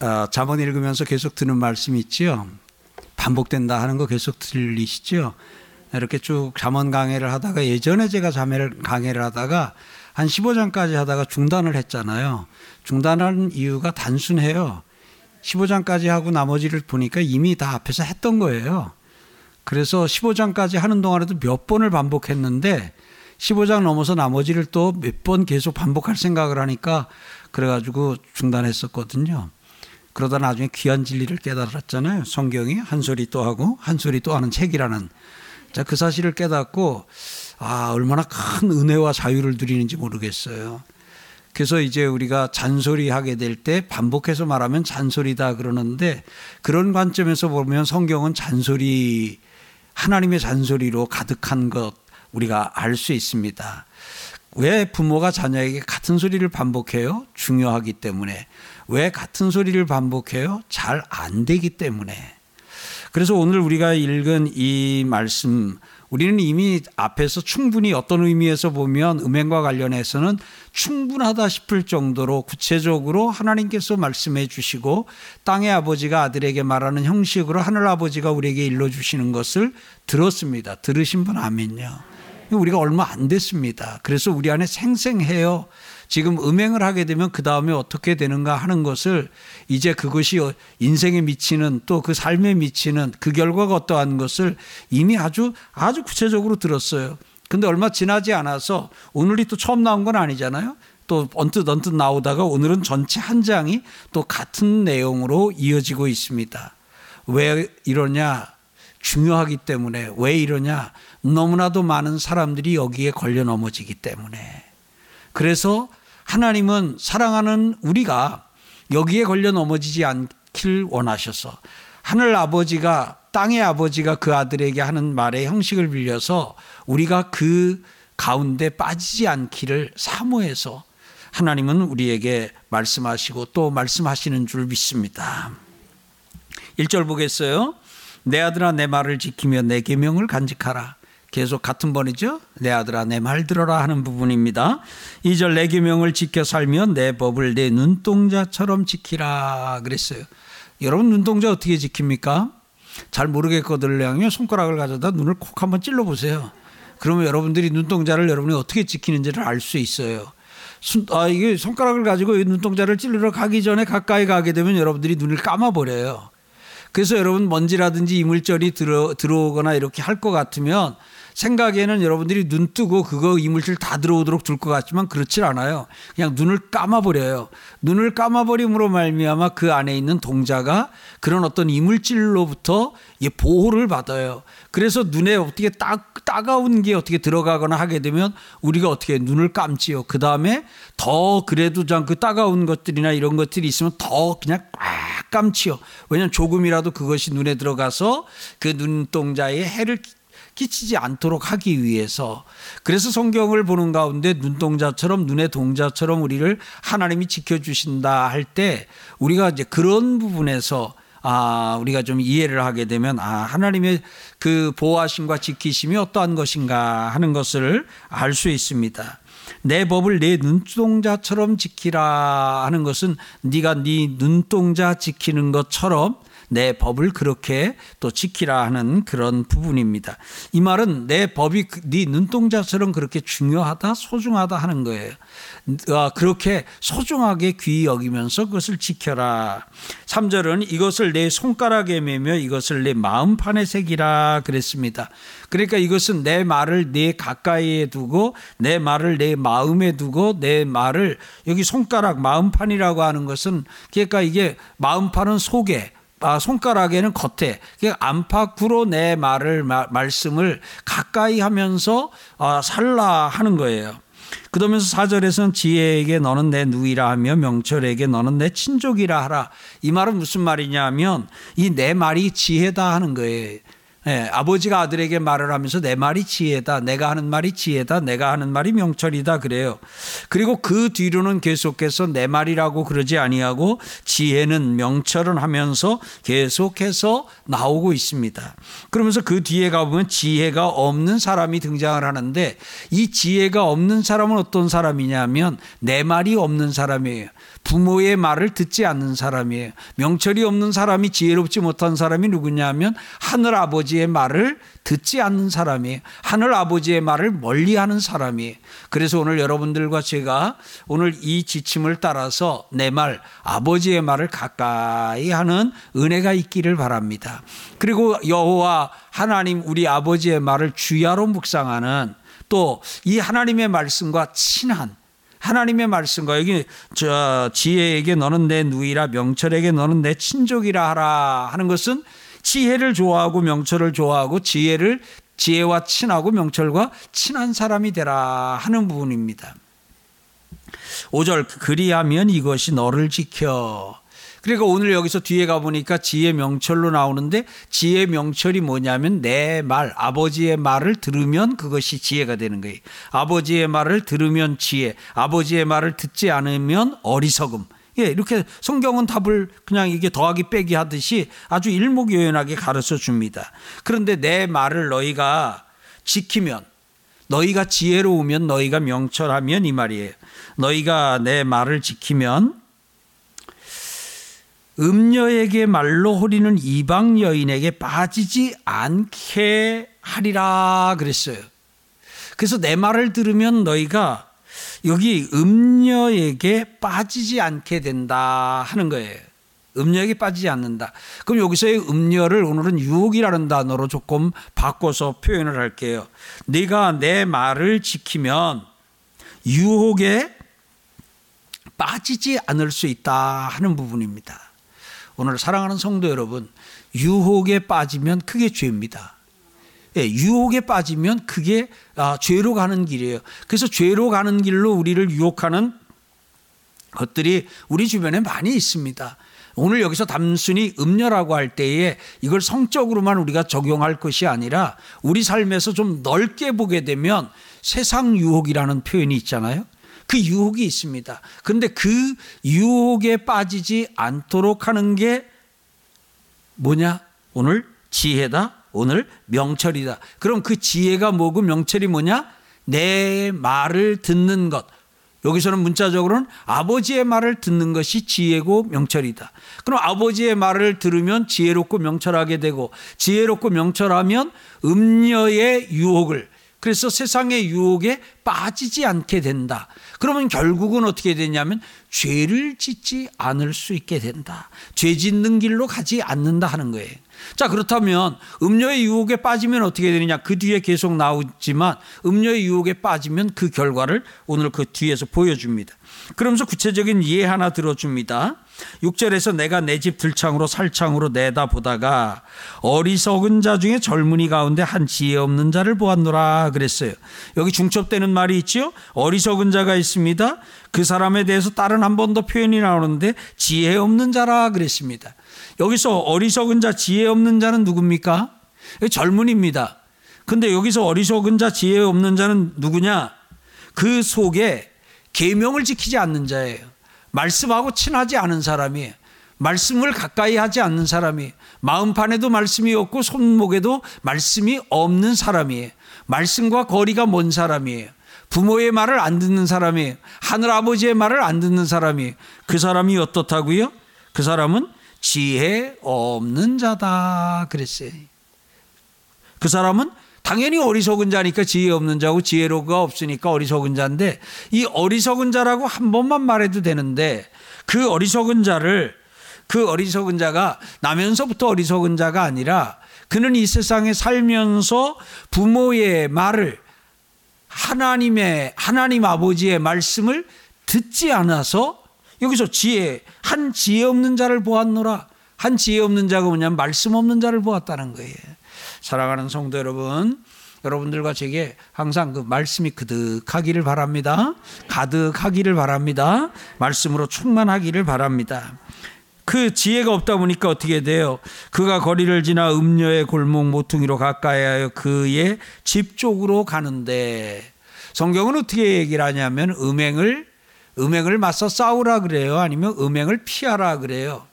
어, 잠언 읽으면서 계속 드는 말씀이 있지요. 반복된다 하는 거 계속 들리시죠? 이렇게 쭉 잠언 강해를 하다가 예전에 제가 자매를 강해를 하다가 한 15장까지 하다가 중단을 했잖아요. 중단한 이유가 단순해요. 15장까지 하고 나머지를 보니까 이미 다 앞에서 했던 거예요. 그래서 15장까지 하는 동안에도 몇 번을 반복했는데 15장 넘어서 나머지를 또 몇 번 계속 반복할 생각을 하니까 그래가지고 중단했었거든요. 그러다 나중에 귀한 진리를 깨달았잖아요. 성경이 한 소리 또 하고 한 소리 또 하는 책이라는. 자, 그 사실을 깨닫고 아, 얼마나 큰 은혜와 자유를 누리는지 모르겠어요. 그래서 이제 우리가 잔소리 하게 될 때 반복해서 말하면 잔소리다 그러는데 그런 관점에서 보면 성경은 잔소리, 하나님의 잔소리로 가득한 것 우리가 알 수 있습니다. 왜 부모가 자녀에게 같은 소리를 반복해요? 중요하기 때문에. 왜 같은 소리를 반복해요? 잘 안 되기 때문에. 그래서 오늘 우리가 읽은 이 말씀, 우리는 이미 앞에서 충분히 어떤 의미에서 보면 음행과 관련해서는 충분하다 싶을 정도로 구체적으로 하나님께서 말씀해 주시고 땅의 아버지가 아들에게 말하는 형식으로 하늘 아버지가 우리에게 일러 주시는 것을 들었습니다. 들으신 분 아멘요. 우리가 얼마 안 됐습니다. 그래서 우리 안에 생생해요. 지금 음행을 하게 되면 그 다음에 어떻게 되는가 하는 것을 이제 그것이 인생에 미치는 또 그 삶에 미치는 그 결과가 어떠한 것을 이미 아주 아주 구체적으로 들었어요. 근데 얼마 지나지 않아서 오늘이 또 처음 나온 건 아니잖아요. 또 언뜻 언뜻 나오다가 오늘은 전체 한 장이 또 같은 내용으로 이어지고 있습니다. 왜 이러냐? 중요하기 때문에 왜 이러냐? 너무나도 많은 사람들이 여기에 걸려 넘어지기 때문에. 그래서 하나님은 사랑하는 우리가 여기에 걸려 넘어지지 않길 원하셔서 하늘 아버지가 땅의 아버지가 그 아들에게 하는 말의 형식을 빌려서 우리가 그 가운데 빠지지 않기를 사모해서 하나님은 우리에게 말씀하시고 또 말씀하시는 줄 믿습니다. 1절 보겠어요. 내 아들아 내 말을 지키며 내 계명을 간직하라. 계속 같은 번이죠. 내 아들아 내 말 들어라 하는 부분입니다. 2절 내 계명을 지켜 살면 내 법을 내 눈동자처럼 지키라 그랬어요. 여러분 눈동자 어떻게 지킵니까? 잘 모르겠거든요. 손가락을 가져다 눈을 콕 한번 찔러 보세요. 그러면 여러분들이 눈동자를 여러분이 어떻게 지키는지를 알 수 있어요. 아, 이게 손가락을 가지고 눈동자를 찔러 가기 전에 가까이 가게 되면 여러분들이 눈을 감아버려요. 그래서 여러분 먼지라든지 이물질이 들어, 들어오거나 이렇게 할 것 같으면 생각에는 여러분들이 눈 뜨고 그거 이물질 다 들어오도록 둘 것 같지만 그렇지 않아요. 그냥 눈을 감아버려요. 눈을 감아버림으로 말미암아 그 안에 있는 동자가 그런 어떤 이물질로부터 보호를 받아요. 그래서 눈에 어떻게 따, 따가운 게 어떻게 들어가거나 하게 되면 우리가 어떻게 눈을 감지요. 그 다음에 더 그래도 그 따가운 것들이나 이런 것들이 있으면 더 그냥 꽉 감지요. 왜냐하면 조금이라도 그것이 눈에 들어가서 그 눈동자에 해를 끼치지 않도록 하기 위해서 그래서 성경을 보는 가운데 눈동자처럼 눈의 동자처럼 우리를 하나님이 지켜주신다 할 때 우리가 이제 그런 부분에서 아, 우리가 좀 이해를 하게 되면 아, 하나님의 그 보호하심과 지키심이 어떠한 것인가 하는 것을 알 수 있습니다. 내 법을 내 눈동자처럼 지키라 하는 것은 네가 네 눈동자 지키는 것처럼 내 법을 그렇게 또 지키라 하는 그런 부분입니다. 이 말은 내 법이 그, 네 눈동자처럼 그렇게 중요하다, 소중하다 하는 거예요. 아, 그렇게 소중하게 귀히 여기면서 그것을 지켜라. 3절은 이것을 내 손가락에 매며 이것을 내 마음판에 새기라 그랬습니다. 그러니까 이것은 내 말을 내 가까이에 두고 내 말을 내 마음에 두고 내 말을 여기 손가락 마음판이라고 하는 것은 그러니까 이게 마음판은 속에 아, 손가락에는 겉에 안팎으로 내 말을 말씀을 가까이 하면서 아, 살라 하는 거예요. 그러면서 사절에서는 지혜에게 너는 내 누이라 하며 명철에게 너는 내 친족이라 하라. 이 말은 무슨 말이냐면 이 내 말이 지혜다 하는 거예요. 예, 아버지가 아들에게 말을 하면서 내 말이 지혜다. 내가 하는 말이 지혜다. 내가 하는 말이 명철이다. 그래요. 그리고 그 뒤로는 계속해서 내 말이라고 그러지 아니하고 지혜는 명철은 하면서 계속해서 나오고 있습니다. 그러면서 그 뒤에 가보면 지혜가 없는 사람이 등장을 하는데 이 지혜가 없는 사람은 어떤 사람이냐면 내 말이 없는 사람이에요. 부모의 말을 듣지 않는 사람이에요. 명철이 없는 사람이 지혜롭지 못한 사람이 누구냐면 하늘 아버지 의 말을 듣지 않는 사람이에요. 하늘 아버지의 말을 멀리 하는 사람이에요. 그래서 오늘 여러분들과 제가 오늘 이 지침을 따라서 내 말, 아버지의 말을 가까이 하는 은혜가 있기를 바랍니다. 그리고 여호와 하나님 우리 아버지의 말을 주야로 묵상하는 또 이 하나님의 말씀과 친한 하나님의 말씀과 여기 저 지혜에게 너는 내 누이라 명철에게 너는 내 친족이라 하라 하는 것은 지혜를 좋아하고 명철을 좋아하고 지혜를 지혜와 친하고 명철과 친한 사람이 되라 하는 부분입니다. 5절 그리하면 이것이 너를 지켜 그러니까 오늘 여기서 뒤에 가 보니까 지혜 명철로 나오는데 지혜 명철이 뭐냐면 내 말, 아버지의 말을 들으면 그것이 지혜가 되는 거예요. 아버지의 말을 들으면 지혜, 아버지의 말을 듣지 않으면 어리석음. 예, 이렇게 성경은 답을 그냥 이게 더하기 빼기 하듯이 아주 일목요연하게 가르쳐 줍니다. 그런데 내 말을 너희가 지키면 너희가 지혜로우면 너희가 명철하면 이 말이에요. 너희가 내 말을 지키면 음녀에게 말로 호리는 이방 여인에게 빠지지 않게 하리라 그랬어요. 그래서 내 말을 들으면 너희가 여기 음녀에게 빠지지 않게 된다 하는 거예요. 음녀에게 빠지지 않는다. 그럼 여기서의 음녀를 오늘은 유혹이라는 단어로 조금 바꿔서 표현을 할게요. 네가 내 말을 지키면 유혹에 빠지지 않을 수 있다 하는 부분입니다. 오늘 사랑하는 성도 여러분, 유혹에 빠지면 그게 죄입니다. 예, 유혹에 빠지면 그게 아, 죄로 가는 길이에요. 그래서 죄로 가는 길로 우리를 유혹하는 것들이 우리 주변에 많이 있습니다. 오늘 여기서 단순히 음녀라고 할 때에 이걸 성적으로만 우리가 적용할 것이 아니라 우리 삶에서 좀 넓게 보게 되면 세상 유혹이라는 표현이 있잖아요. 그 유혹이 있습니다. 그런데 그 유혹에 빠지지 않도록 하는 게 뭐냐? 오늘 지혜다. 오늘 명철이다. 그럼 그 지혜가 뭐고 명철이 뭐냐? 내 말을 듣는 것. 여기서는 문자적으로는 아버지의 말을 듣는 것이 지혜고 명철이다. 그럼 아버지의 말을 들으면 지혜롭고 명철하게 되고 지혜롭고 명철하면 음녀의 유혹을 그래서 세상의 유혹에 빠지지 않게 된다. 그러면 결국은 어떻게 되냐면 죄를 짓지 않을 수 있게 된다. 죄 짓는 길로 가지 않는다 하는 거예요. 자, 그렇다면 음료의 유혹에 빠지면 어떻게 되느냐? 그 뒤에 계속 나오지만 음료의 유혹에 빠지면 그 결과를 오늘 그 뒤에서 보여줍니다. 그러면서 구체적인 예 하나 들어줍니다. 6절에서 내가 내 집 들창으로 살창으로 내다 보다가 어리석은 자 중에 젊은이 가운데 한 지혜 없는 자를 보았노라 그랬어요. 여기 중첩되는 말이 있죠. 어리석은 자가 있습니다. 그 사람에 대해서 다른 한 번 더 표현이 나오는데 지혜 없는 자라 그랬습니다. 여기서 어리석은 자, 지혜 없는 자는 누굽니까? 젊은입니다. 근데 여기서 어리석은 자, 지혜 없는 자는 누구냐? 그 속에 계명을 지키지 않는 자예요. 말씀하고 친하지 않은 사람이 말씀을 가까이 하지 않는 사람이 마음판에도 말씀이 없고 손목에도 말씀이 없는 사람이에요. 말씀과 거리가 먼 사람이에요. 부모의 말을 안 듣는 사람이 하늘 아버지의 말을 안 듣는 사람이 그 사람이 어떻다고요? 그 사람은 지혜 없는 자다 그랬어요. 그 사람은 당연히 어리석은 자니까 지혜 없는 자고 지혜로가 없으니까 어리석은 자인데 이 어리석은 자라고 한 번만 말해도 되는데 그 어리석은 자를 그 어리석은 자가 나면서부터 어리석은 자가 아니라 그는 이 세상에 살면서 부모의 말을 하나님의 하나님 아버지의 말씀을 듣지 않아서 여기서 지혜 한 지혜 없는 자를 보았노라 한 지혜 없는 자가 뭐냐면 말씀 없는 자를 보았다는 거예요. 사랑하는 성도 여러분, 여러분들과 제게 항상 그 말씀이 그득하기를 바랍니다. 가득하기를 바랍니다. 말씀으로 충만하기를 바랍니다. 그 지혜가 없다 보니까 어떻게 돼요? 그가 거리를 지나 음녀의 골목 모퉁이로 가까이 하여 그의 집 쪽으로 가는데 성경은 어떻게 얘기를 하냐면 음행을 음행을 맞서 싸우라 그래요. 아니면 음행을 피하라 그래요.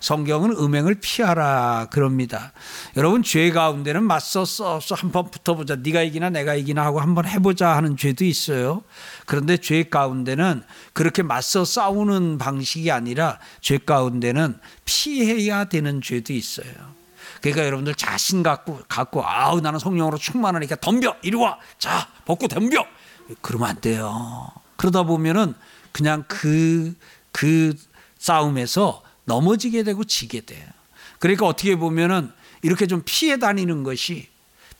성경은 음행을 피하라 그럽니다. 여러분 죄 가운데는 맞서 싸워서 한번 붙어보자. 네가 이기나 내가 이기나 하고 한번 해보자 하는 죄도 있어요. 그런데 죄 가운데는 그렇게 맞서 싸우는 방식이 아니라 죄 가운데는 피해야 되는 죄도 있어요. 그러니까 여러분들 자신 갖고 갖고 아우 나는 성령으로 충만하니까 덤벼 이리 와. 자 벗고 덤벼. 그러면 안 돼요. 그러다 보면은 그냥 그그 그 싸움에서 넘어지게 되고 지게 돼요. 그러니까 어떻게 보면은 이렇게 좀 피해 다니는 것이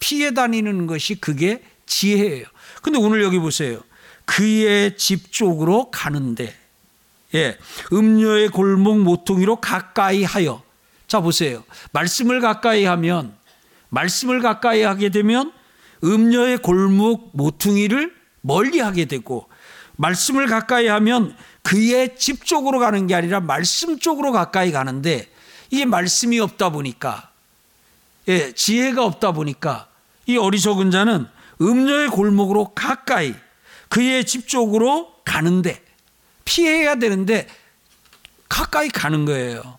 피해 다니는 것이 그게 지혜예요. 근데 오늘 여기 보세요. 그의 집 쪽으로 가는데 예, 음료의 골목 모퉁이로 가까이 하여 자 보세요. 말씀을 가까이 하면 말씀을 가까이 하게 되면 음료의 골목 모퉁이를 멀리 하게 되고 말씀을 가까이 하면 그의 집 쪽으로 가는 게 아니라 말씀 쪽으로 가까이 가는데 이게 말씀이 없다 보니까 예, 지혜가 없다 보니까 이 어리석은 자는 음료의 골목으로 가까이 그의 집 쪽으로 가는데 피해야 되는데 가까이 가는 거예요.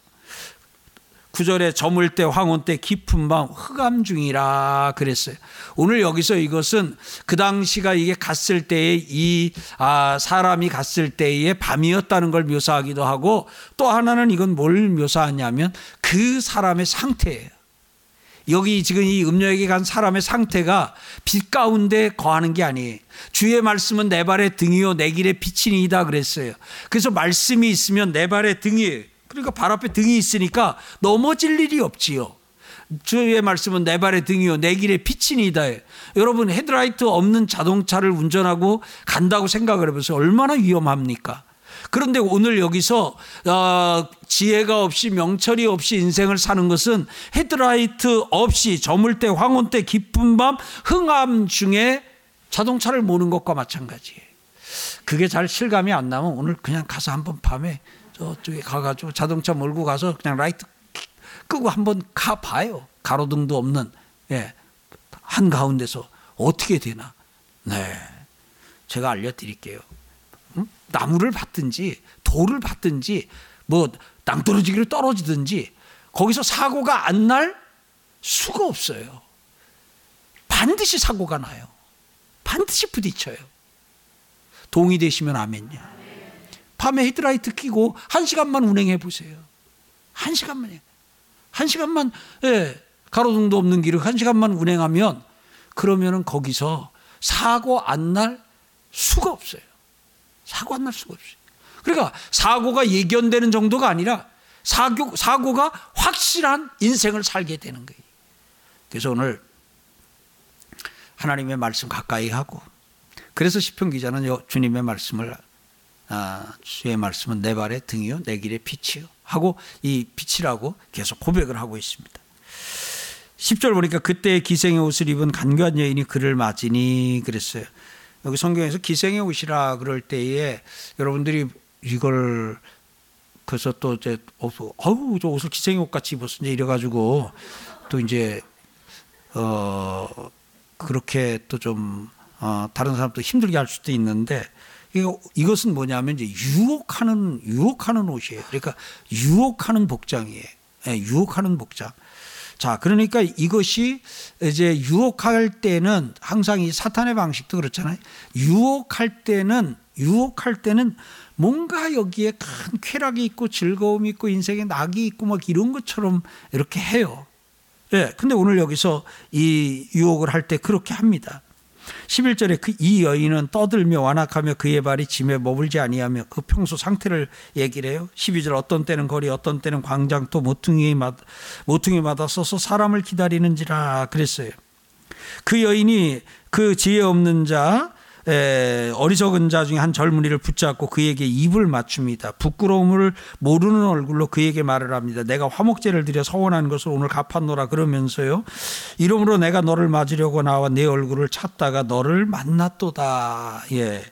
구절에 저물 때 황혼 때 깊은 밤 흑암 중이라 그랬어요. 오늘 여기서 이것은 그 당시가 이게 갔을 때에 이 아, 사람이 갔을 때의 밤이었다는 걸 묘사하기도 하고 또 하나는 이건 뭘 묘사하냐면 그 사람의 상태예요. 여기 지금 이 음녀에게 간 사람의 상태가 빛 가운데 거하는 게 아니에요. 주의 말씀은 내 발의 등이요 내 길의 빛이니이다 그랬어요. 그래서 말씀이 있으면 내 발의 등이에요. 그러니까 발 앞에 등이 있으니까 넘어질 일이 없지요. 주의 말씀은 내 발의 등이요 내 길의 빛이니다 여러분 헤드라이트 없는 자동차를 운전하고 간다고 생각을 해보세요. 얼마나 위험합니까? 그런데 오늘 여기서 어, 지혜가 없이 명철이 없이 인생을 사는 것은 헤드라이트 없이 저물 때 황혼 때 깊은 밤 흑암 중에 자동차를 모는 것과 마찬가지예요. 그게 잘 실감이 안 나면 오늘 그냥 가서 한번 밤에 저쪽에 가가지고 자동차 몰고 가서 그냥 라이트 끄고 한번 가봐요. 가로등도 없는 예, 한 가운데서 어떻게 되나? 네, 제가 알려드릴게요. 음? 나무를 받든지 돌을 받든지 뭐 낭떠러지기를 떨어지든지 거기서 사고가 안 날 수가 없어요. 반드시 사고가 나요. 반드시 부딪혀요. 동의되시면 아멘요. 밤에 헤드라이트 켜고 한 시간만 운행해 보세요. 한 시간만요. 한 시간만 예, 가로등도 없는 길을 한 시간만 운행하면 그러면은 거기서 사고 안 날 수가 없어요. 사고 안 날 수가 없어요. 그러니까 사고가 예견되는 정도가 아니라 사고, 사고가 확실한 인생을 살게 되는 거예요. 그래서 오늘 하나님의 말씀 가까이 하고 그래서 시편 기자는 주님의 말씀을 아, 주의 말씀은 내 발의 등이요 내 길의 빛이요 하고 이 빛이라고 계속 고백을 하고 있습니다. 10절 보니까 그때 기생의 옷을 입은 간교한 여인이 그를 맞으니 그랬어요. 여기 성경에서 기생의 옷이라 그럴 때에 여러분들이 이걸 그래서 또 이제 어우 저 옷을 기생의 옷 같이 입었어 이제 이래가지고 또 이제 어 그렇게 또좀 어, 다른 사람도 힘들게 할 수도 있는데 이것은 뭐냐면 이제 유혹하는 유혹하는 옷이에요. 그러니까 유혹하는 복장이에요. 네, 유혹하는 복장. 자, 그러니까 이것이 이제 유혹할 때는 항상 이 사탄의 방식도 그렇잖아요. 유혹할 때는 유혹할 때는 뭔가 여기에 큰 쾌락이 있고 즐거움이 있고 인생에 낙이 있고 막 이런 것처럼 이렇게 해요. 예. 네, 근데 오늘 여기서 이 유혹을 할 때 그렇게 합니다. 11절에 그 이 여인은 떠들며 완악하며 그의 발이 짐에 머물지 아니하며 그 평소 상태를 얘기를 해요. 12절 어떤 때는 거리 어떤 때는 광장 또 모퉁이마다 모퉁이마다 서서 사람을 기다리는지라 그랬어요. 그 여인이 그 지혜 없는 자 에, 어리석은 자 중에 한 젊은이를 붙잡고 그에게 입을 맞춥니다. 부끄러움을 모르는 얼굴로 그에게 말을 합니다. 내가 화목제를 드려 서원한 것을 오늘 갚았노라 그러면서요. 이러므로 내가 너를 맞으려고 나와 내 얼굴을 찾다가 너를 만났도다. 예.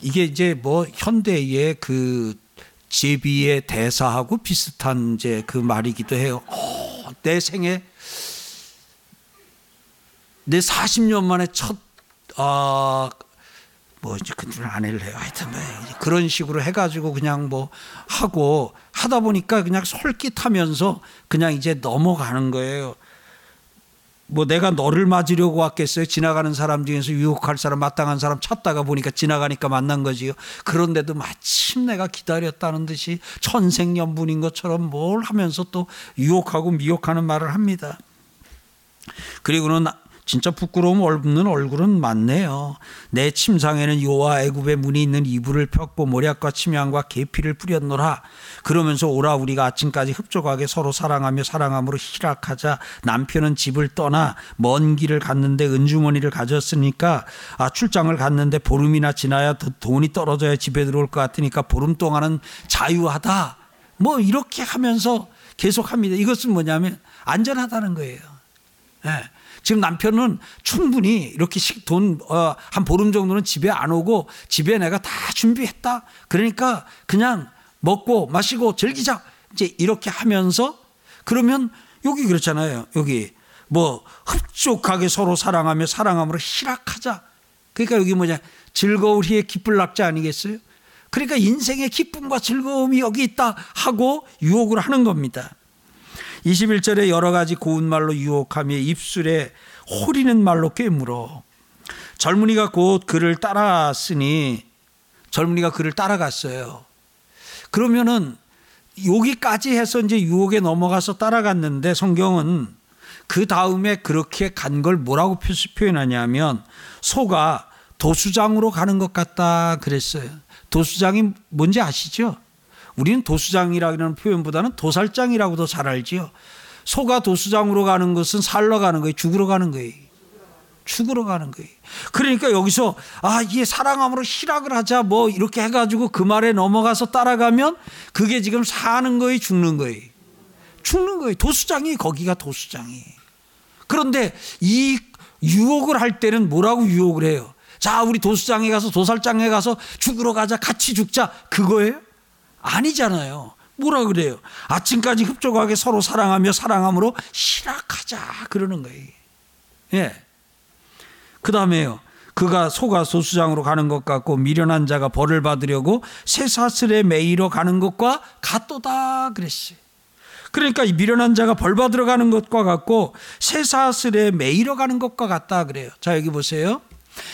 이게 이제 뭐 현대의 그 제비의 대사하고 비슷한 이제 그 말이기도 해요. 어, 내 생에 내 40년 만에 첫 어, 뭐 이제 그들 아내를 해요. 하여튼 뭐 그런 식으로 해가지고 그냥 뭐 하고 하다 보니까 그냥 솔깃하면서 그냥 이제 넘어가는 거예요. 뭐 내가 너를 맞으려고 왔겠어요. 지나가는 사람 중에서 유혹할 사람, 마땅한 사람 찾다가 보니까 지나가니까 만난 거지요. 그런데도 마침 내가 기다렸다는 듯이 천생연분인 것처럼 뭘 하면서 또 유혹하고 미혹하는 말을 합니다. 그리고는 진짜 부끄러움 없는 얼굴은 많네요. 내 침상에는 요와 애굽의 문이 있는 이불을 펴고 모략과 침향과 계피를 뿌렸노라. 그러면서 오라 우리가 아침까지 흡족하게 서로 사랑하며 사랑함으로 희락하자. 남편은 집을 떠나 먼 길을 갔는데 은주머니를 가졌으니까 아 출장을 갔는데 보름이나 지나야 돈이 떨어져야 집에 들어올 것 같으니까 보름 동안은 자유하다. 뭐 이렇게 하면서 계속합니다. 이것은 뭐냐면 안전하다는 거예요. 네. 지금 남편은 충분히 이렇게 돈한 어, 보름 정도는 집에 안 오고 집에 내가 다 준비했다. 그러니까 그냥 먹고 마시고 즐기자. 이제 이렇게 하면서 그러면 여기 그렇잖아요. 여기 뭐 흡족하게 서로 사랑하며 사랑함으로 희락하자. 그러니까 여기 뭐냐 즐거울 희의 기쁠 낙자 아니겠어요? 그러니까 인생의 기쁨과 즐거움이 여기 있다 하고 유혹을 하는 겁니다. 21절에 여러 가지 고운 말로 유혹하며 입술에 호리는 말로 꿰물어 젊은이가 곧 그를 따라갔으니 젊은이가 그를 따라갔어요. 그러면은 여기까지 해서 이제 유혹에 넘어가서 따라갔는데 성경은 그 다음에 그렇게 간 걸 뭐라고 표현하냐면 소가 도수장으로 가는 것 같다 그랬어요. 도수장이 뭔지 아시죠? 우리는 도수장이라는 표현보다는 도살장이라고도 잘 알지요. 소가 도수장으로 가는 것은 살러 가는 거예요. 죽으러 가는 거예요. 죽으러 가는 거예요. 그러니까 여기서 아 이게 사랑함으로 희락을 하자 뭐 이렇게 해 가지고 그 말에 넘어가서 따라가면 그게 지금 사는 거예요, 죽는 거예요. 죽는 거예요. 도수장이 거기가 도수장이. 그런데 이 유혹을 할 때는 뭐라고 유혹을 해요? 자, 우리 도수장에 가서 도살장에 가서 죽으러 가자, 같이 죽자. 그거예요? 아니잖아요. 뭐라 그래요? 아침까지 흡족하게 서로 사랑하며 사랑함으로 실학하자 그러는 거예요. 예. 그 다음에요. 그가 소가 소수장으로 가는 것 같고 미련한 자가 벌을 받으려고 쇠사슬에 매이러 가는 것과 같도다 그랬어요. 그러니까 이 미련한 자가 벌 받으러 가는 것과 같고 쇠사슬에 매이러 가는 것과 같다 그래요. 자 여기 보세요.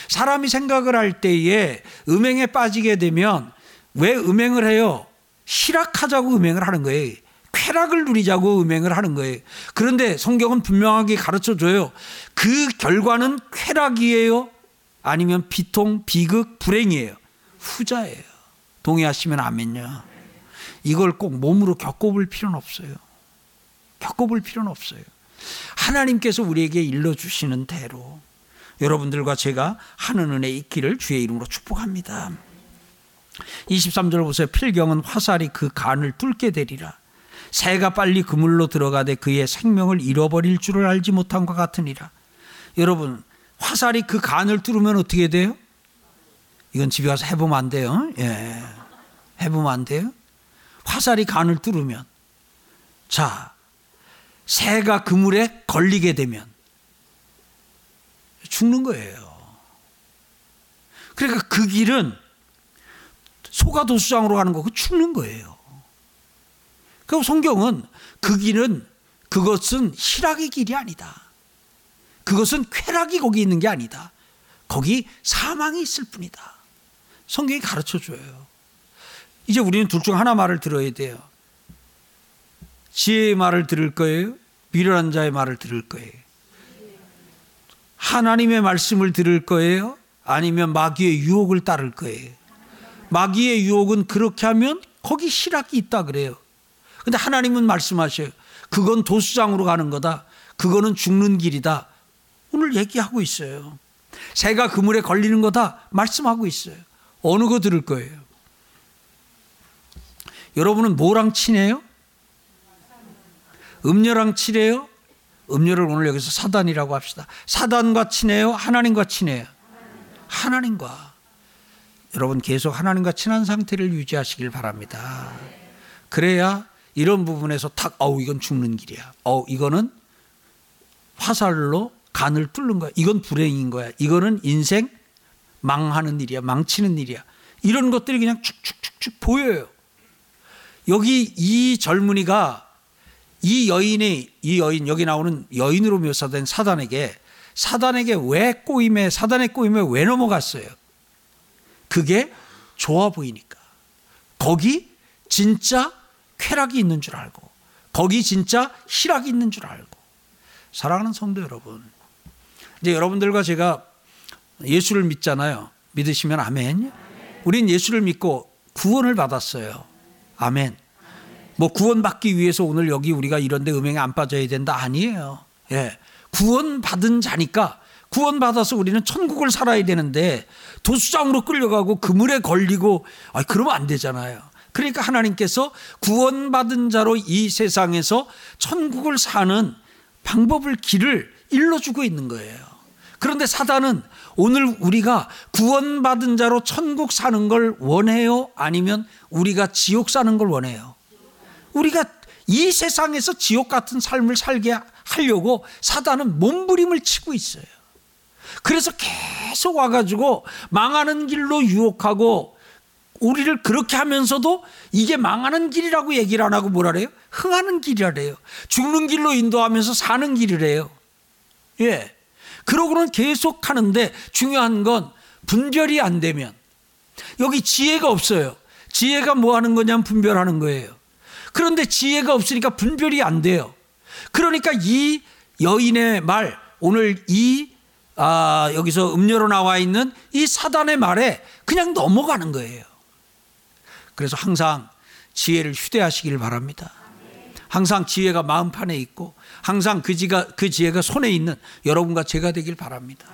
사람이 생각을 할 때에 음행에 빠지게 되면 왜 음행을 해요? 희락하자고 음행을 하는 거예요. 쾌락을 누리자고 음행을 하는 거예요. 그런데 성경은 분명하게 가르쳐 줘요. 그 결과는 쾌락이에요? 아니면 비통, 비극, 불행이에요? 후자예요. 동의하시면 아멘요. 이걸 꼭 몸으로 겪어볼 필요는 없어요. 겪어볼 필요는 없어요. 하나님께서 우리에게 일러주시는 대로 여러분들과 제가 하는 은혜 있기를 주의 이름으로 축복합니다. 23절 보세요. 필경은 화살이 그 간을 뚫게 되리라. 새가 빨리 그물로 들어가되 그의 생명을 잃어버릴 줄을 알지 못한 것 같으니라. 여러분, 화살이 그 간을 뚫으면 어떻게 돼요? 이건 집에 가서 해보면 안 돼요. 예. 해보면 안 돼요. 화살이 간을 뚫으면. 자, 새가 그물에 걸리게 되면 죽는 거예요. 그러니까 그 길은 소가 도수장으로 가는 거 그 죽는 거예요. 그럼 성경은 그 길은 그것은 희락의 길이 아니다. 그것은 쾌락이 거기 있는 게 아니다. 거기 사망이 있을 뿐이다. 성경이 가르쳐 줘요. 이제 우리는 둘 중 하나 말을 들어야 돼요. 지혜의 말을 들을 거예요. 미련한 자의 말을 들을 거예요. 하나님의 말씀을 들을 거예요. 아니면 마귀의 유혹을 따를 거예요. 마귀의 유혹은 그렇게 하면 거기 실학이 있다 그래요. 근데 하나님은 말씀하셔요. 그건 도수장으로 가는 거다. 그거는 죽는 길이다. 오늘 얘기하고 있어요. 새가 그물에 걸리는 거다. 말씀하고 있어요. 어느 거 들을 거예요? 여러분은 뭐랑 친해요? 음료랑 친해요? 음료를 오늘 여기서 사단이라고 합시다. 사단과 친해요? 하나님과 친해요? 하나님과. 여러분 계속 하나님과 친한 상태를 유지하시길 바랍니다. 그래야 이런 부분에서 탁, 어우, 이건 죽는 길이야. 어 이거는 화살로 간을 뚫는 거야. 이건 불행인 거야. 이거는 인생 망하는 일이야. 망치는 일이야. 이런 것들이 그냥 축축축축 보여요. 여기 이 젊은이가 이 여인이 이 여인 여기 나오는 여인으로 묘사된 사단에게 사단에게 왜 꼬임에 사단의 꼬임에 왜 넘어갔어요? 그게 좋아 보이니까. 거기 진짜 쾌락이 있는 줄 알고 거기 진짜 희락이 있는 줄 알고 사랑하는 성도 여러분 이제 여러분들과 제가 예수를 믿잖아요. 믿으시면 아멘. 우린 예수를 믿고 구원을 받았어요. 아멘. 뭐 구원받기 위해서 오늘 여기 우리가 이런데 음행에 안 빠져야 된다 아니에요. 예. 구원받은 자니까 구원받아서 우리는 천국을 살아야 되는데 도수장으로 끌려가고 그물에 걸리고 아 그러면 안 되잖아요. 그러니까 하나님께서 구원받은 자로 이 세상에서 천국을 사는 방법을 길을 일러주고 있는 거예요. 그런데 사단은 오늘 우리가 구원받은 자로 천국 사는 걸 원해요? 아니면 우리가 지옥 사는 걸 원해요? 우리가 이 세상에서 지옥 같은 삶을 살게 하려고 사단은 몸부림을 치고 있어요. 그래서 계속 와가지고 망하는 길로 유혹하고 우리를 그렇게 하면서도 이게 망하는 길이라고 얘기를 안 하고 뭐라 그래요? 흥하는 길이라래요. 죽는 길로 인도하면서 사는 길이래요. 예. 그러고는 계속 하는데 중요한 건 분별이 안 되면 여기 지혜가 없어요. 지혜가 뭐 하는 거냐면 분별하는 거예요. 그런데 지혜가 없으니까 분별이 안 돼요. 그러니까 이 여인의 말, 오늘 이 아, 여기서 음료로 나와 있는 이 사단의 말에 그냥 넘어가는 거예요. 그래서 항상 지혜를 휴대하시길 바랍니다. 항상 지혜가 마음판에 있고 항상 그 지가 그 지혜가 손에 있는 여러분과 제가 되길 바랍니다.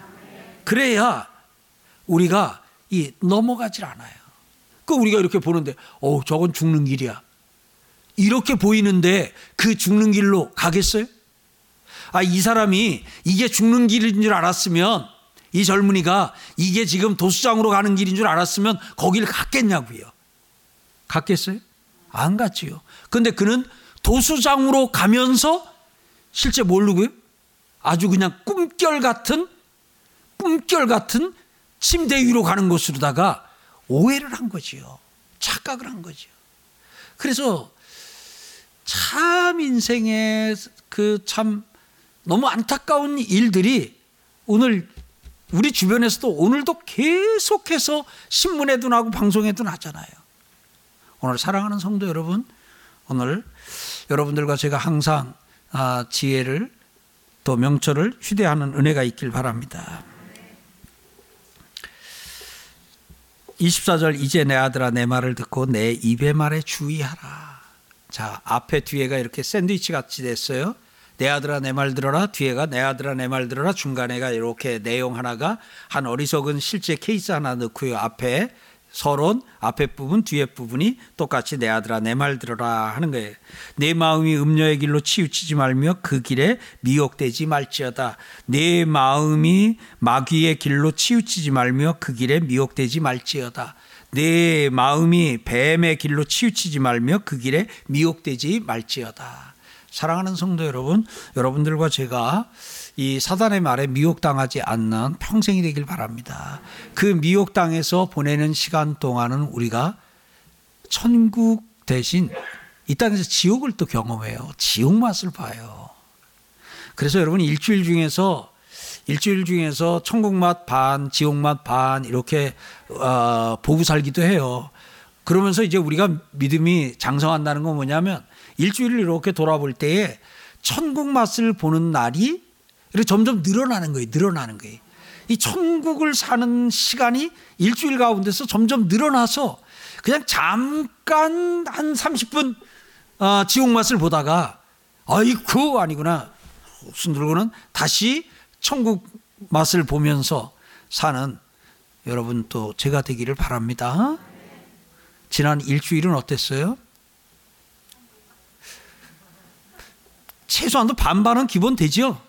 그래야 우리가 이 넘어가질 않아요. 그 우리가 이렇게 보는데 어 저건 죽는 길이야. 이렇게 보이는데 그 죽는 길로 가겠어요? 아, 이 사람이 이게 죽는 길인 줄 알았으면 이 젊은이가 이게 지금 도수장으로 가는 길인 줄 알았으면 거기를 갔겠냐고요. 갔겠어요? 안 갔지요. 근데 그는 도수장으로 가면서 실제 모르고요? 아주 그냥 꿈결 같은 꿈결 같은 침대 위로 가는 곳으로다가 오해를 한 거지요. 착각을 한 거지요. 그래서 참 인생의 그 참 너무 안타까운 일들이 오늘 우리 주변에서도 오늘도 계속해서 신문에도 나고 방송에도 나잖아요. 오늘 사랑하는 성도 여러분, 오늘 여러분들과 제가 항상 아, 지혜를 또 명철을 휴대하는 은혜가 있길 바랍니다. 24절 이제 내 아들아 내 말을 듣고 내 입의 말에 주의하라. 자, 앞에 뒤에가 이렇게 샌드위치 같이 됐어요. 내 아들아 내 말 들어라 뒤에가 내 아들아 내 말 들어라 중간에가 이렇게 내용 하나가 한 어리석은 실제 케이스 하나 넣고요. 앞에 서론 앞에 부분 뒤에 부분이 똑같이 내 아들아 내 말 들어라 하는 거예요. 내 마음이 음녀의 길로 치우치지 말며 그 길에 미혹되지 말지어다. 내 마음이 마귀의 길로 치우치지 말며 그 길에 미혹되지 말지어다. 내 마음이 뱀의 길로 치우치지 말며 그 길에 미혹되지 말지어다. 사랑하는 성도 여러분, 여러분들과 제가 이 사단의 말에 미혹당하지 않는 평생이 되길 바랍니다. 그 미혹당에서 보내는 시간 동안은 우리가 천국 대신 이 땅에서 지옥을 또 경험해요. 지옥 맛을 봐요. 그래서 여러분 일주일 중에서 일주일 중에서 천국 맛 반, 지옥 맛 반 이렇게 어, 보고 살기도 해요. 그러면서 이제 우리가 믿음이 장성한다는 건 뭐냐면 일주일을 이렇게 돌아볼 때에 천국 맛을 보는 날이 이렇게 점점 늘어나는 거예요. 늘어나는 거예요. 이 천국을 사는 시간이 일주일 가운데서 점점 늘어나서 그냥 잠깐 한 30분 어, 지옥 맛을 보다가 아이쿠 아니구나 웃음 들고는 다시 천국 맛을 보면서 사는 여러분 또 제가 되기를 바랍니다. 지난 일주일은 어땠어요? 최소한도 반반은 기본 되죠?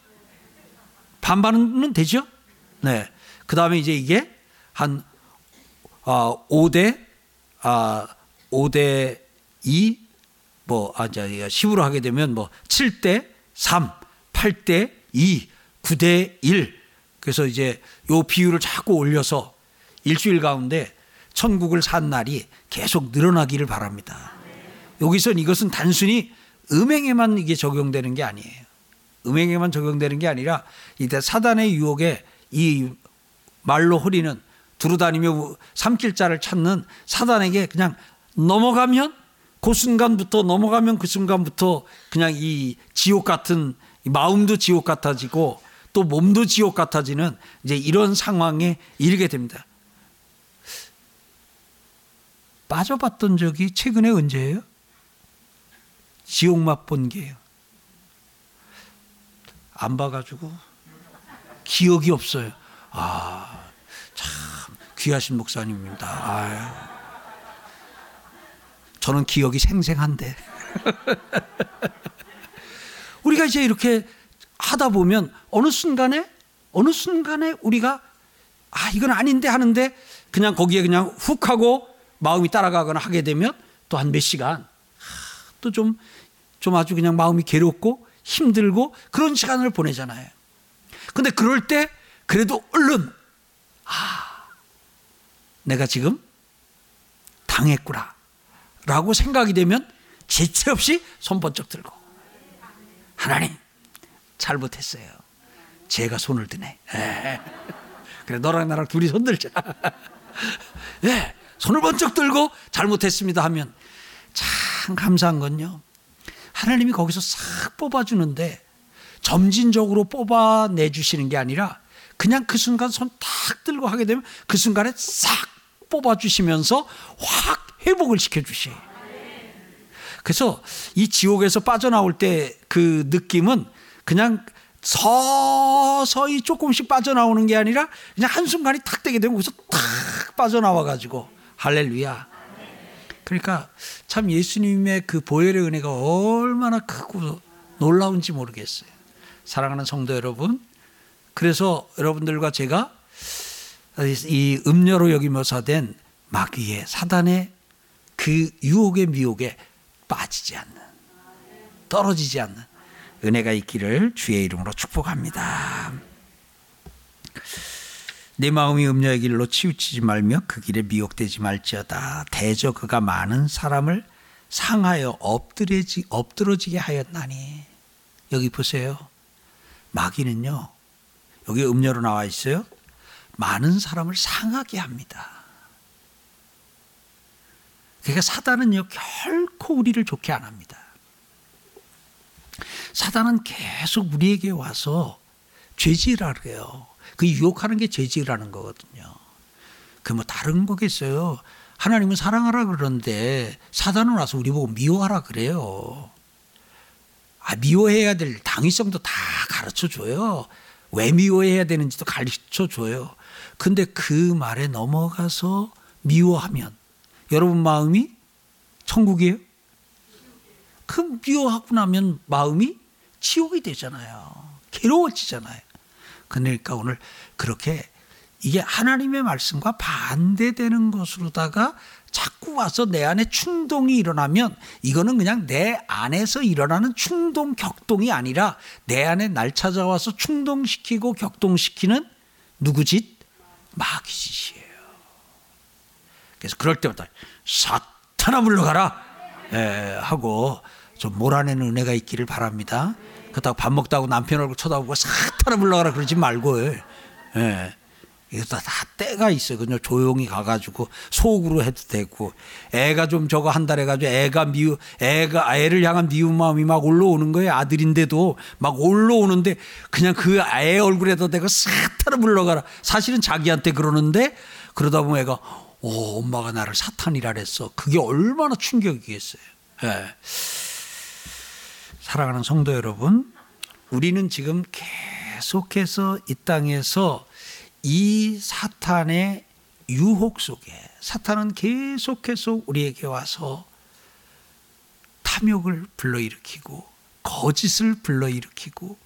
반반은 되죠? 네. 그 다음에 이제 이게 한 어, 5대 아, 5대 2, 뭐, 아, 자, 10으로 하게 되면 뭐 7대 3, 8대 2, 9대 1. 그래서 이제 요 비율을 자꾸 올려서 일주일 가운데 천국을 산 날이 계속 늘어나기를 바랍니다. 여기선 이것은 단순히 음행에만 이게 적용되는 게 아니에요. 음행에만 적용되는 게 아니라 이때 사단의 유혹에 이 말로 허리는 두루다니며 삼킬 자를 찾는 사단에게 그냥 넘어가면 그 순간부터 넘어가면 그 순간부터 그냥 이 지옥 같은 마음도 지옥 같아지고 또 몸도 지옥 같아지는 이제 이런 상황에 이르게 됩니다. 빠져봤던 적이 최근에 언제예요? 지옥 맛본 게요. 안 봐가지고 기억이 없어요. 아, 참 귀하신 목사님입니다. 아유. 저는 기억이 생생한데. 우리가 이제 이렇게 하다 보면 어느 순간에 어느 순간에 우리가 아 이건 아닌데 하는데 그냥 거기에 그냥 훅 하고 마음이 따라가거나 하게 되면 또 한 몇 시간 또 좀 좀 아주 그냥 마음이 괴롭고 힘들고 그런 시간을 보내잖아요. 근데 그럴 때 그래도 얼른 아 내가 지금 당했구나 라고 생각이 되면 지체 없이 손 번쩍 들고 하나님 잘못했어요. 제가 손을 드네. 에. 그래 너랑 나랑 둘이 손 들자. 예, 손을 번쩍 들고 잘못했습니다 하면 참 감사한 건요. 하나님이 거기서 싹 뽑아주는데 점진적으로 뽑아내 주시는 게 아니라 그냥 그 순간 손 탁 들고 하게 되면 그 순간에 싹 뽑아주시면서 확 회복을 시켜주시. 그래서 이 지옥에서 빠져나올 때 그 느낌은 그냥 서서히 조금씩 빠져나오는 게 아니라 그냥 한순간이 탁 되게 되면 거기서 탁 빠져나와 가지고 할렐루야. 그러니까 참 예수님의 그 보혈의 은혜가 얼마나 크고 놀라운지 모르겠어요. 사랑하는 성도 여러분. 그래서 여러분들과 제가 이 음료로 여기면서 된 마귀의 사단의 그 유혹의 미혹에 빠지지 않는 떨어지지 않는 은혜가 있기를 주의 이름으로 축복합니다. 내 마음이 음녀의 길로 치우치지 말며 그 길에 미혹되지 말지어다. 대저 그가 많은 사람을 상하여 엎드려지, 엎드러지게 하였나니. 여기 보세요. 마귀는요. 여기 음녀로 나와 있어요. 많은 사람을 상하게 합니다. 그러니까 사단은요 결코 우리를 좋게 안 합니다. 사단은 계속 우리에게 와서 죄질하라 그래요. 그 유혹하는 게 죄질하는 거거든요. 그 뭐 다른 거겠어요. 하나님은 사랑하라 그러는데 사단은 와서 우리 보고 미워하라 그래요. 아, 미워해야 될 당위성도 다 가르쳐 줘요. 왜 미워해야 되는지도 가르쳐 줘요. 근데 그 말에 넘어가서 미워하면 여러분 마음이 천국이에요? 그 미워하고 나면 마음이 지옥이 되잖아요. 괴로워지잖아요. 그러니까 오늘 그렇게 이게 하나님의 말씀과 반대되는 것으로다가 자꾸 와서 내 안에 충동이 일어나면 이거는 그냥 내 안에서 일어나는 충동 격동이 아니라 내 안에 날 찾아와서 충동시키고 격동시키는 누구 짓? 마귀 짓이에요. 그래서 그럴 때마다 사탄아 물러가라 예, 하고 좀 몰아내는 은혜가 있기를 바랍니다. 그렇다고 밥 먹다고 남편 얼굴 쳐다보고 사탄아 물러가라 그러지 말고 예. 이거 다, 다 때가 있어요. 그냥 조용히 가가지고 속으로 해도 되고 애가 좀 저거 한 달 해가지고 애가 미우 애가 애를 향한 미운 마음이 막 올라오는 거예요. 아들인데도 막 올라오는데 그냥 그 애 얼굴에다 대고 사탄을 물러가라. 사실은 자기한테 그러는데 그러다 보면 애가 오 엄마가 나를 사탄이라 그랬어. 그게 얼마나 충격이겠어요. 예. 사랑하는 성도 여러분, 우리는 지금 계속해서 이 땅에서 이 사탄의 유혹 속에 사탄은 계속해서 우리에게 와서 탐욕을 불러일으키고 거짓을 불러일으키고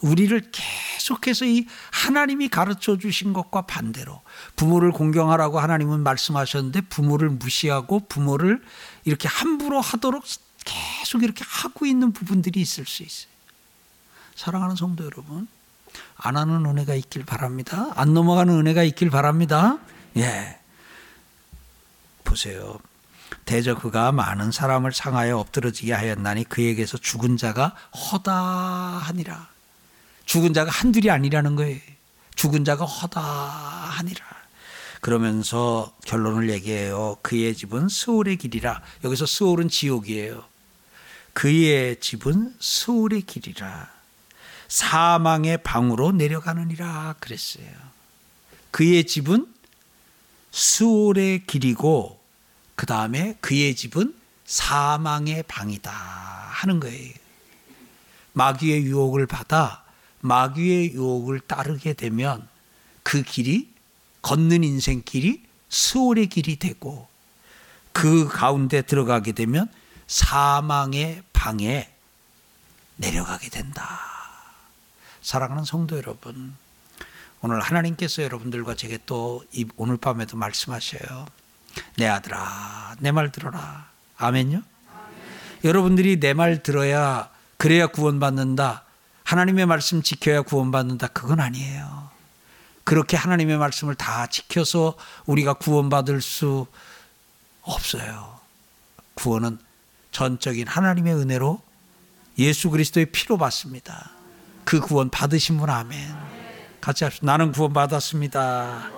우리를 계속해서 이 하나님이 가르쳐 주신 것과 반대로 부모를 공경하라고 하나님은 말씀하셨는데 부모를 무시하고 부모를 이렇게 함부로 하도록 계속 이렇게 하고 있는 부분들이 있을 수 있어요. 사랑하는 성도 여러분, 안 하는 은혜가 있길 바랍니다. 안 넘어가는 은혜가 있길 바랍니다. 예. 보세요. 대저 그가 많은 사람을 상하여 엎드러지게 하였나니 그에게서 죽은 자가 허다하니라. 죽은 자가 한둘이 아니라는 거예요. 죽은 자가 허다하니라. 그러면서 결론을 얘기해요. 그의 집은 스올의 길이라. 여기서 스올은 지옥이에요. 그의 집은 스올의 길이라. 사망의 방으로 내려가느니라 그랬어요. 그의 집은 스올의 길이고 그 다음에 그의 집은 사망의 방이다 하는 거예요. 마귀의 유혹을 받아 마귀의 유혹을 따르게 되면 그 길이 걷는 인생 길이 스올의 길이 되고 그 가운데 들어가게 되면 사망의 방에 내려가게 된다. 사랑하는 성도 여러분, 오늘 하나님께서 여러분들과 제게 또 오늘 밤에도 말씀하셔요. 내 아들아, 내 말 들어라. 아멘요? 여러분들이 내 말 들어야 그래야 구원받는다. 하나님의 말씀 지켜야 구원받는다. 그건 아니에요. 그렇게 하나님의 말씀을 다 지켜서 우리가 구원받을 수 없어요. 구원은 전적인 하나님의 은혜로 예수 그리스도의 피로 받습니다. 그 구원 받으신 분 아멘. 같이 합시다. 나는 구원 받았습니다.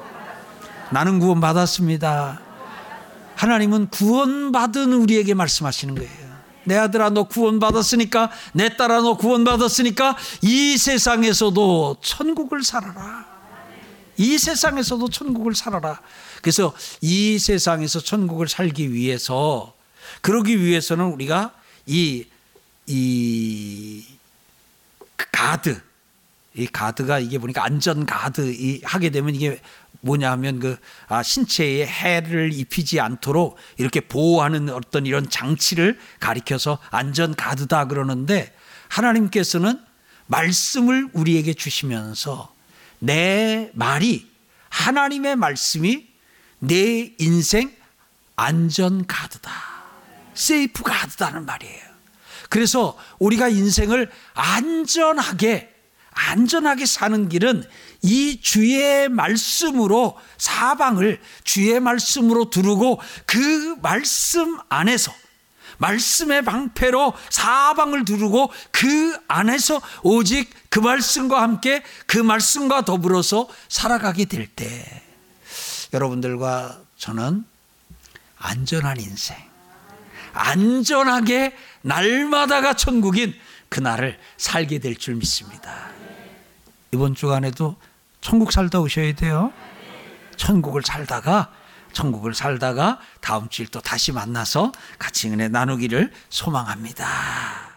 나는 구원 받았습니다. 하나님은 구원받은 우리에게 말씀하시는 거예요. 내 아들아 너 구원받았으니까 내 딸아 너 구원받았으니까 이 세상에서도 천국을 살아라. 이 세상에서도 천국을 살아라. 그래서 이 세상에서 천국을 살기 위해서 그러기 위해서는 우리가 이, 이 가드, 이 가드가 이게 보니까 안전 가드 이 하게 되면 이게 뭐냐 하면 그 아, 신체에 해를 입히지 않도록 이렇게 보호하는 어떤 이런 장치를 가리켜서 안전 가드다 그러는데 하나님께서는 말씀을 우리에게 주시면서 내 말이 하나님의 말씀이 내 인생 안전 가드다. 세이프 가드다는 말이에요. 그래서 우리가 인생을 안전하게 안전하게 사는 길은 이 주의 말씀으로 사방을 주의 말씀으로 두르고 그 말씀 안에서 말씀의 방패로 사방을 두르고 그 안에서 오직 그 말씀과 함께 그 말씀과 더불어서 살아가게 될 때 여러분들과 저는 안전한 인생, 안전하게 날마다가 천국인 그날을 살게 될 줄 믿습니다. 이번 주간에도 천국 살다 오셔야 돼요. 천국을 살다가 천국을 살다가 다음 주일 또 다시 만나서 같이 은혜 나누기를 소망합니다.